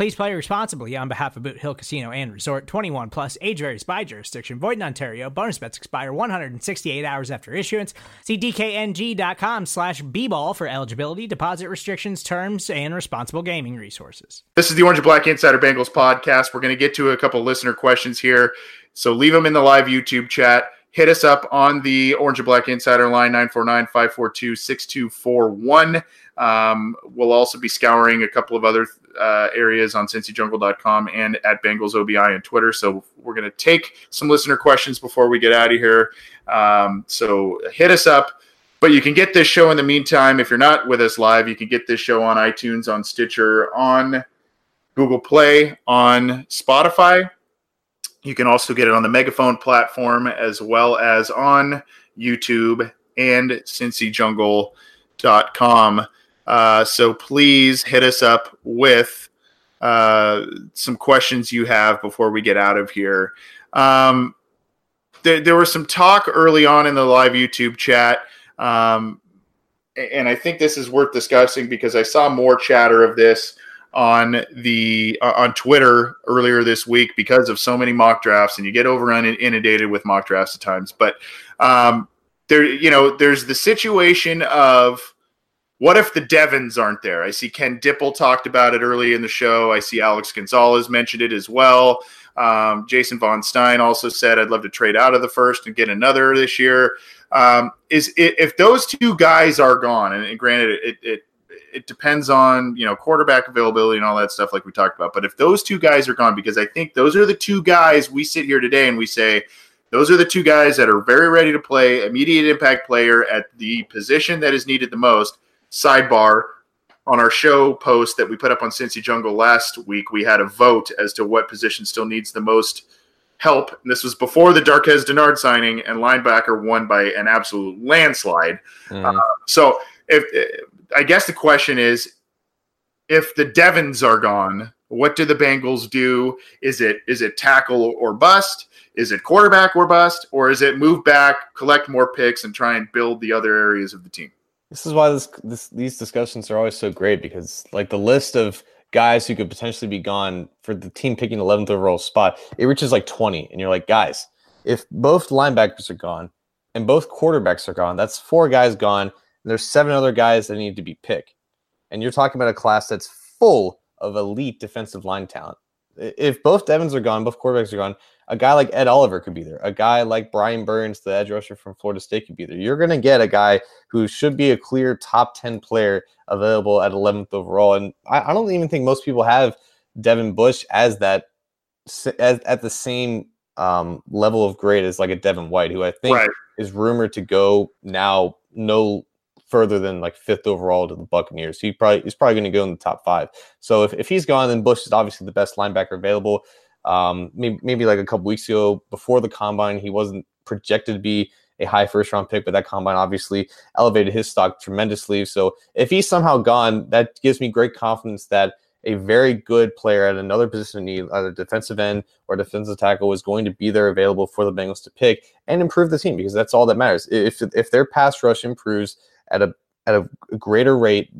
Please play responsibly on behalf of Boot Hill Casino and Resort 21 plus age varies by jurisdiction. Void in Ontario. Bonus bets expire 168 hours after issuance. See DKNG.com slash B ball for eligibility, deposit restrictions, terms, and responsible gaming resources. This is the Orange and Black Insider Bengals podcast. We're going to get to a couple listener questions here. So leave them in the live YouTube chat. Hit us up on the Orange and Black Insider line 949 542 6241. Um, we'll also be scouring a couple of other uh, areas on cincyjungle.com and at Bengals OBI on Twitter. So we're going to take some listener questions before we get out of here. Um, so hit us up. But you can get this show in the meantime. If you're not with us live, you can get this show on iTunes, on Stitcher, on Google Play, on Spotify. You can also get it on the Megaphone platform as well as on YouTube and cincyjungle.com. Uh, so please hit us up with uh, some questions you have before we get out of here. Um, there, there was some talk early on in the live YouTube chat. Um, and I think this is worth discussing because I saw more chatter of this on the uh, on Twitter earlier this week because of so many mock drafts, and you get over inundated with mock drafts at times. But um, there, you know, there's the situation of what if the Devons aren't there? I see Ken Dipple talked about it early in the show. I see Alex Gonzalez mentioned it as well. Um, Jason Von Stein also said, "I'd love to trade out of the first and get another this year." Um, is if those two guys are gone, and, granted, it, it it depends on you know quarterback availability and all that stuff, like we talked about. But if those two guys are gone, because I think those are the two guys we sit here today and we say those are the two guys that are very ready to play, immediate impact player at the position that is needed the most sidebar on our show post that we put up on Cincy Jungle last week, we had a vote as to what position still needs the most help. And this was before the Darqueze Dennard signing, and linebacker won by an absolute landslide. Mm. Uh, so, if I guess the question is, if the Devons are gone, what do the Bengals do? Is it is it tackle or bust? Is it quarterback or bust? Or is it move back, collect more picks, and try and build the other areas of the team? This is why this, this these discussions are always so great because like the list of guys who could potentially be gone for the team picking 11th overall spot, it reaches like 20 and you're like, guys, if both linebackers are gone and both quarterbacks are gone, that's four guys gone. And there's seven other guys that need to be picked. And you're talking about a class that's full of elite defensive line talent. If both Devons are gone, both quarterbacks are gone, a guy like Ed Oliver could be there. A guy like Brian Burns, the edge rusher from Florida State, could be there. You're going to get a guy who should be a clear top 10 player available at 11th overall. And I, I don't even think most people have Devin Bush as that, as, at the same um, level of grade as like a Devin White, who I think right. is rumored to go now no further than like fifth overall to the Buccaneers. He probably he's probably going to go in the top five. So if, if he's gone, then Bush is obviously the best linebacker available. Um, maybe, maybe like a couple weeks ago before the combine, he wasn't projected to be a high first round pick, but that combine obviously elevated his stock tremendously. So if he's somehow gone, that gives me great confidence that a very good player at another position need, either defensive end or defensive tackle, is going to be there available for the Bengals to pick and improve the team because that's all that matters. If if their pass rush improves at a at a greater rate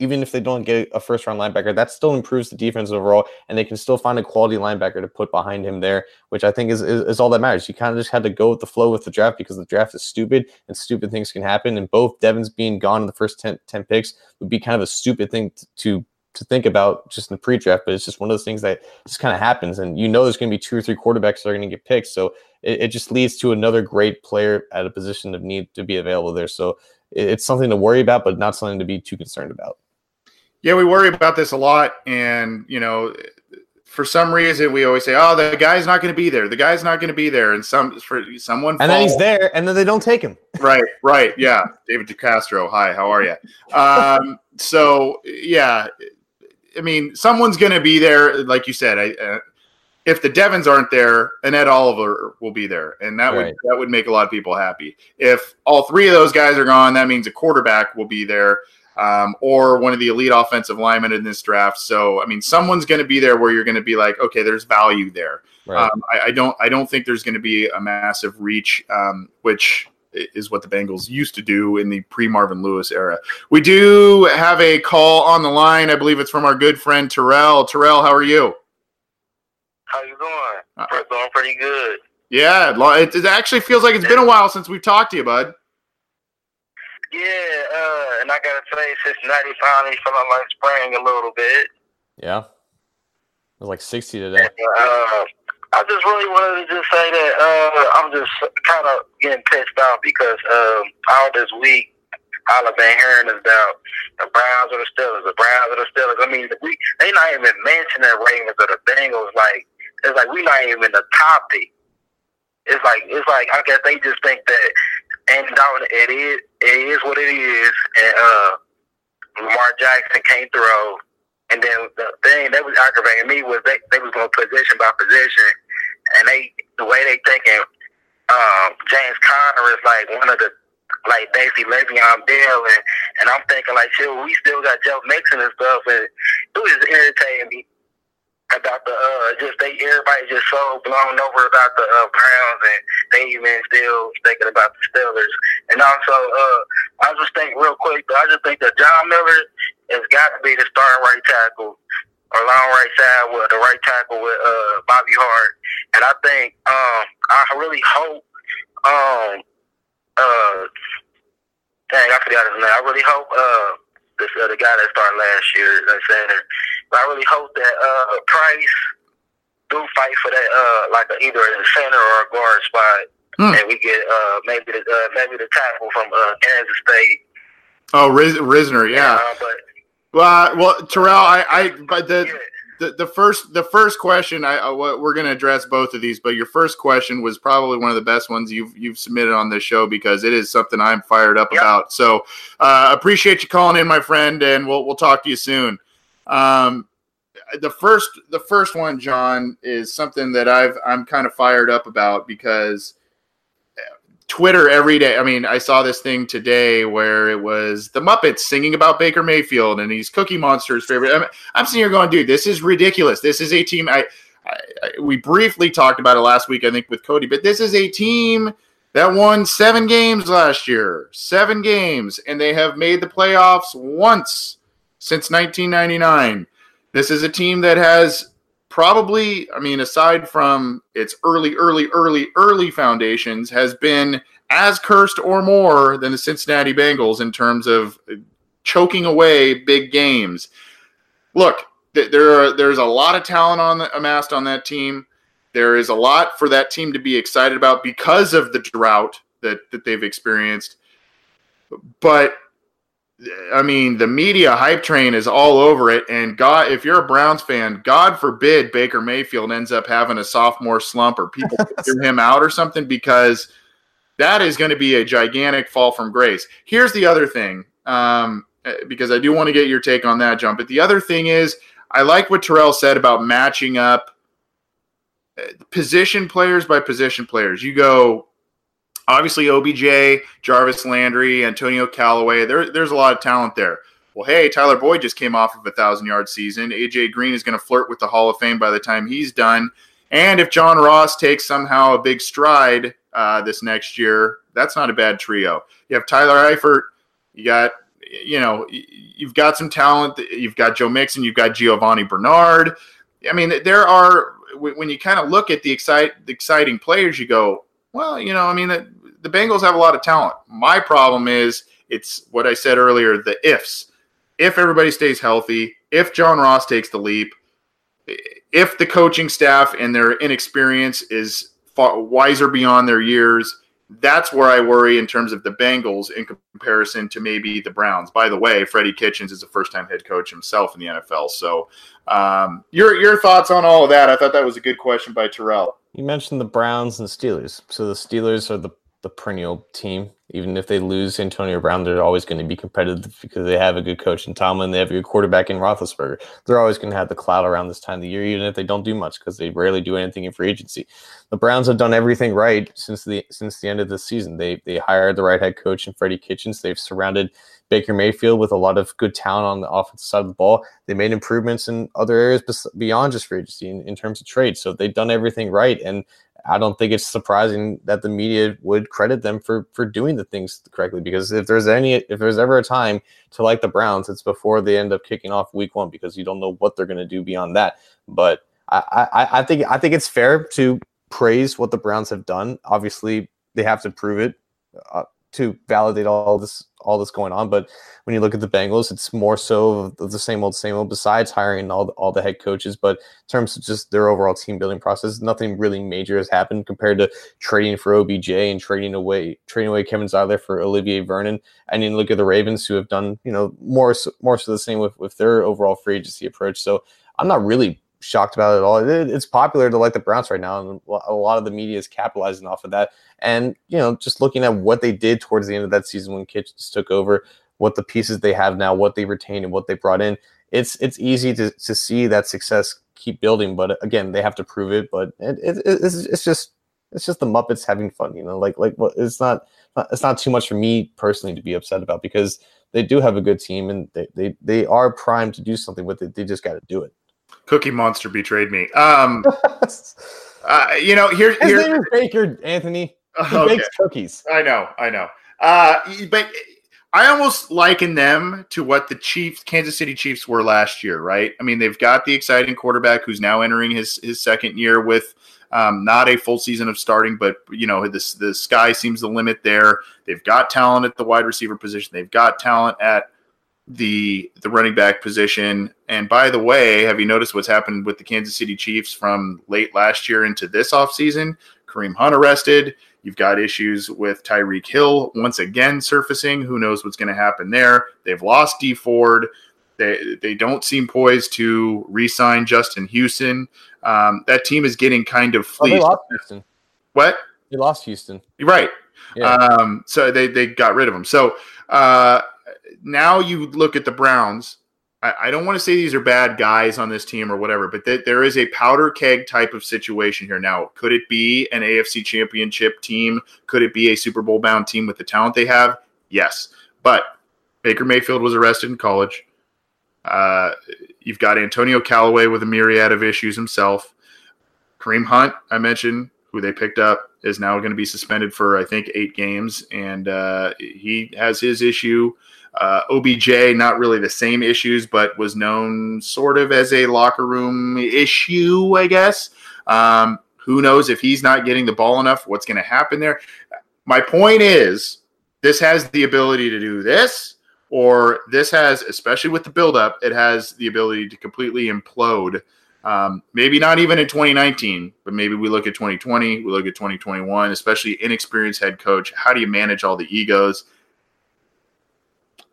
even if they don't get a first round linebacker, that still improves the defense overall, and they can still find a quality linebacker to put behind him there, which I think is, is, is all that matters. You kind of just had to go with the flow with the draft because the draft is stupid and stupid things can happen. And both Devons being gone in the first 10, 10 picks would be kind of a stupid thing to to think about just in the pre-draft, but it's just one of those things that just kind of happens. And you know there's going to be two or three quarterbacks that are going to get picked. So it, it just leads to another great player at a position of need to be available there. So it, it's something to worry about, but not something to be too concerned about. Yeah, we worry about this a lot, and you know, for some reason we always say, "Oh, the guy's not going to be there. The guy's not going to be there," and some for someone, and then he's there, and then they don't take him. right, right, yeah. David DeCastro, hi, how are you? Um, so yeah, I mean, someone's going to be there, like you said. I, uh, if the Devons aren't there, Ed Oliver will be there, and that right. would that would make a lot of people happy. If all three of those guys are gone, that means a quarterback will be there um, or one of the elite offensive linemen in this draft. So, I mean, someone's going to be there where you're going to be like, okay, there's value there. Right. Um, I, I, don't, I don't think there's going to be a massive reach, um, which is what the Bengals used to do in the pre Marvin Lewis era. We do have a call on the line. I believe it's from our good friend Terrell. Terrell, how are you? How you doing? Uh, doing pretty good. Yeah, it, it actually feels like it's been a while since we've talked to you, bud. Yeah, uh, and I gotta say, Cincinnati finally feeling like spring a little bit. Yeah, it was like sixty today. And, uh, I just really wanted to just say that uh, I'm just kind of getting pissed off because um, all this week all I've been hearing is about the Browns or the Steelers, the Browns or the Steelers. I mean, we they not even mentioning Ravens or the Bengals. Like it's like we not even the topic. It's like it's like I guess they just think that and down it is it is what it is. And uh, Lamar Jackson came through. And then the thing that was aggravating me was they, they was going position by position, and they the way they thinking um, James Conner is like one of the like basically Le'Veon Bell, and and I'm thinking like, shit, we still got Joe Mixon and stuff, and it was irritating me about the uh just they everybody just so blown over about the uh, Browns and they even still thinking about the Steelers. And also uh I just think real quick I just think that John Miller has got to be the starting right tackle or long right side with the right tackle with uh Bobby Hart. And I think um I really hope um uh dang I forgot his name. I really hope uh this the guy that started last year at center I really hope that uh, Price do fight for that, uh, like a, either a center or a guard spot, hmm. and we get uh, maybe the uh, maybe the tackle from uh, Kansas State. Oh, Riz- Risner, yeah. Uh, but well, well, Terrell, I, I, but the. Yeah. The, the first the first question I uh, we're going to address both of these, but your first question was probably one of the best ones you've you've submitted on this show because it is something I'm fired up yep. about. So uh, appreciate you calling in, my friend, and we'll we'll talk to you soon. Um, the first the first one, John, is something that I've I'm kind of fired up about because Twitter every day. I mean, I saw this thing today where it was the Muppets singing about Baker Mayfield and he's Cookie Monster's favorite. I'm, I'm sitting here going, dude, this is ridiculous. This is a team. I, I, I we briefly talked about it last week, I think, with Cody, but this is a team that won seven games last year, seven games, and they have made the playoffs once since 1999. This is a team that has probably, I mean, aside from its early, early, early, early foundations, has been as cursed or more than the Cincinnati Bengals in terms of choking away big games. Look, there are there's a lot of talent on the, amassed on that team. There is a lot for that team to be excited about because of the drought that that they've experienced. But I mean, the media hype train is all over it. And God, if you're a Browns fan, God forbid Baker Mayfield ends up having a sophomore slump or people figure him out or something because that is going to be a gigantic fall from grace. Here's the other thing, um, because I do want to get your take on that, Jump. But the other thing is, I like what Terrell said about matching up uh, position players by position players. You go obviously OBJ, Jarvis Landry, Antonio Callaway. There, there's a lot of talent there. Well, hey, Tyler Boyd just came off of a thousand yard season. AJ Green is going to flirt with the Hall of Fame by the time he's done. And if John Ross takes somehow a big stride uh, this next year, that's not a bad trio. You have Tyler Eifert. You got, you know, you've got some talent. You've got Joe Mixon. You've got Giovani Bernard. I mean, there are when you kind of look at the excite, the exciting players, you go, well, you know, I mean, the Bengals have a lot of talent. My problem is it's what I said earlier the ifs. If everybody stays healthy, if John Ross takes the leap, if the coaching staff and their inexperience is far, wiser beyond their years. That's where I worry in terms of the Bengals in comparison to maybe the Browns. By the way, Freddie Kitchens is a first-time head coach himself in the NFL. So, um, your your thoughts on all of that? I thought that was a good question by Terrell. You mentioned the Browns and Steelers. So the Steelers are the the perennial team. Even if they lose Antonio Brown, they're always going to be competitive because they have a good coach in Tomlin. They have a good quarterback in Roethlisberger. They're always going to have the cloud around this time of the year, even if they don't do much because they rarely do anything in free agency. The Browns have done everything right since the since the end of the season. They they hired the right head coach in Freddie Kitchens. They've surrounded Baker Mayfield with a lot of good talent on the offensive side of the ball. They made improvements in other areas beyond just free agency in, in terms of trade. So they've done everything right. And I don't think it's surprising that the media would credit them for for doing the things correctly. Because if there's any, if there's ever a time to like the Browns, it's before they end up kicking off Week One because you don't know what they're going to do beyond that. But I, I, I think I think it's fair to praise what the Browns have done. Obviously, they have to prove it. Uh, to validate all this all this going on. But when you look at the Bengals, it's more so the same old, same old. Besides hiring all the, all the head coaches, but in terms of just their overall team building process, nothing really major has happened compared to trading for OBJ and trading away trading away Kevin Zeitler for Olivier Vernon. And you look at the Ravens, who have done you know more more so the same with with their overall free agency approach. So I'm not really shocked about it at all. It, it's popular to like the Browns right now, and a lot of the media is capitalizing off of that. And you know, just looking at what they did towards the end of that season when Kitchens took over, what the pieces they have now, what they retained, and what they brought in, it's it's easy to to see that success keep building. But again, they have to prove it. But it, it, it's it's just it's just the Muppets having fun, you know. Like like well, it's not it's not too much for me personally to be upset about because they do have a good team and they they, they are primed to do something with it. They just got to do it. Cookie Monster betrayed me. Um, uh, you know, here, His here, name is Baker Anthony. He okay. bakes cookies. I know, I know. Uh, but I almost liken them to what the Chiefs, Kansas City Chiefs, were last year. Right? I mean, they've got the exciting quarterback who's now entering his his second year with um, not a full season of starting, but you know, the the sky seems the limit there. They've got talent at the wide receiver position. They've got talent at the the running back position. And by the way, have you noticed what's happened with the Kansas City Chiefs from late last year into this offseason? Kareem Hunt arrested. You've got issues with Tyreek Hill once again surfacing. Who knows what's going to happen there? They've lost Dee Ford. They, they don't seem poised to re-sign Justin Houston. Um, that team is getting kind of fleeced. Oh, they. What? They lost Houston. Right. Yeah. Um, so they, they got rid of him. So uh, now you look at the Browns. I, I don't want to say these are bad guys on this team or whatever, but th- there is a powder keg type of situation here. Now, could it be an AFC championship team? Could it be a Super Bowl bound team with the talent they have? Yes. But Baker Mayfield was arrested in college. Uh, you've got Antonio Callaway with a myriad of issues himself. Kareem Hunt, I mentioned, who they picked up, is now going to be suspended for, I think, eight games. And uh, he has his issue. Uh, OBJ, not really the same issues, but was known sort of as a locker room issue, I guess. Um, who knows if he's not getting the ball enough, what's going to happen there? My point is, this has the ability to do this, or this has, especially with the buildup, it has the ability to completely implode. Um, maybe not even in 2019, but maybe we look at 2020, we look at 2021, especially inexperienced head coach. How do you manage all the egos?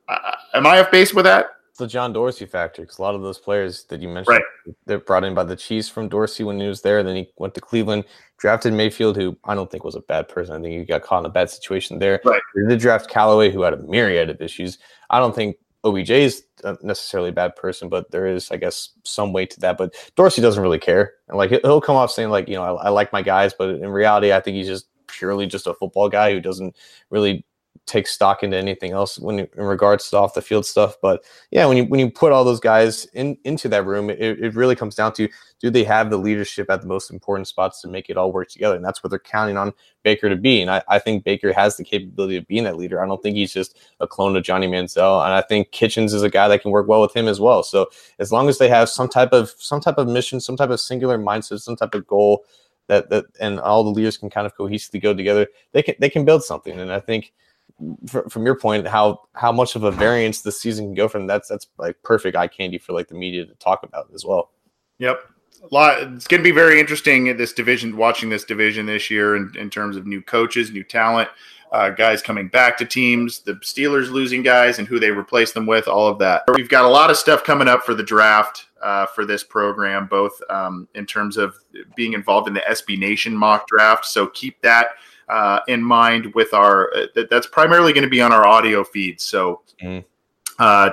Uh, am I off base with that? It's the John Dorsey factor because a lot of those players that you mentioned, right. they're brought in by the Chiefs from Dorsey when he was there. Then he went to Cleveland, drafted Mayfield, who I don't think was a bad person. I think he got caught in a bad situation there. Right. They did draft Callaway, who had a myriad of issues. I don't think OBJ is necessarily a bad person, but there is, I guess, some weight to that. But Dorsey doesn't really care, and like he'll come off saying like, you know, I, I like my guys, but in reality, I think he's just purely just a football guy who doesn't really take stock into anything else when in regards to off the field stuff. But yeah, when you when you put all those guys in into that room, it, it really comes down to do they have the leadership at the most important spots to make it all work together? And that's what they're counting on Baker to be. And I, I think Baker has the capability of being that leader. I don't think he's just a clone of Johnny Manziel. And I think Kitchens is a guy that can work well with him as well. So as long as they have some type of some type of mission, some type of singular mindset, some type of goal that that and all the leaders can kind of cohesively go together, they can they can build something. And I think from your point, how how much of a variance this season can go from that's that's like perfect eye candy for like the media to talk about as well. Yep. a lot. It's going to be very interesting this division, watching this division this year in, in terms of new coaches, new talent, uh, guys coming back to teams, the Steelers losing guys, and who they replace them with. All of that. We've got a lot of stuff coming up for the draft uh, for this program, both um, in terms of being involved in the SB Nation mock draft. So keep that. Uh, in mind with our uh, that, that's primarily going to be on our audio feed so mm.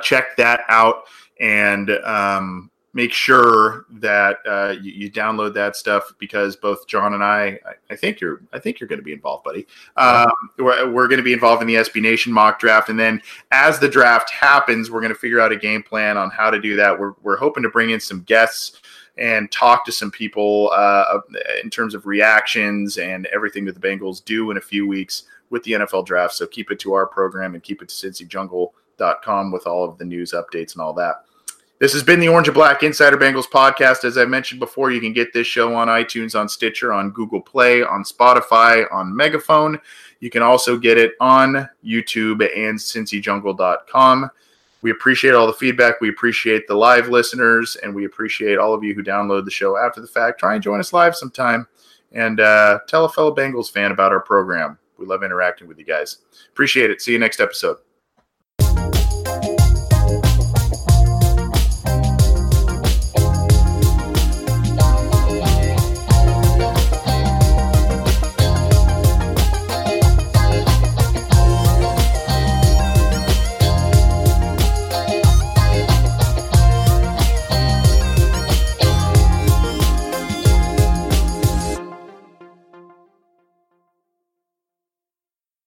check that out and um, make sure that uh, you, you, download that stuff because both John and I, I, I think you're, I think you're going to be involved, buddy. Um, we're, we're going to be involved in the SB Nation mock draft, and then as the draft happens, we're going to figure out a game plan on how to do that. We're, we're hoping to bring in some guests and talk to some people uh, in terms of reactions and everything that the Bengals do in a few weeks with the NFL draft. So keep it to our program and keep it to cincyjungle.com with all of the news updates and all that. This has been the Orange and Black Insider Bengals podcast. As I mentioned before, you can get this show on iTunes, on Stitcher, on Google Play, on Spotify, on Megaphone. You can also get it on YouTube and cincyjungle.com. We appreciate all the feedback. We appreciate the live listeners, and we appreciate all of you who download the show after the fact. Try and join us live sometime and uh, tell a fellow Bengals fan about our program. We love interacting with you guys. Appreciate it. See you next episode.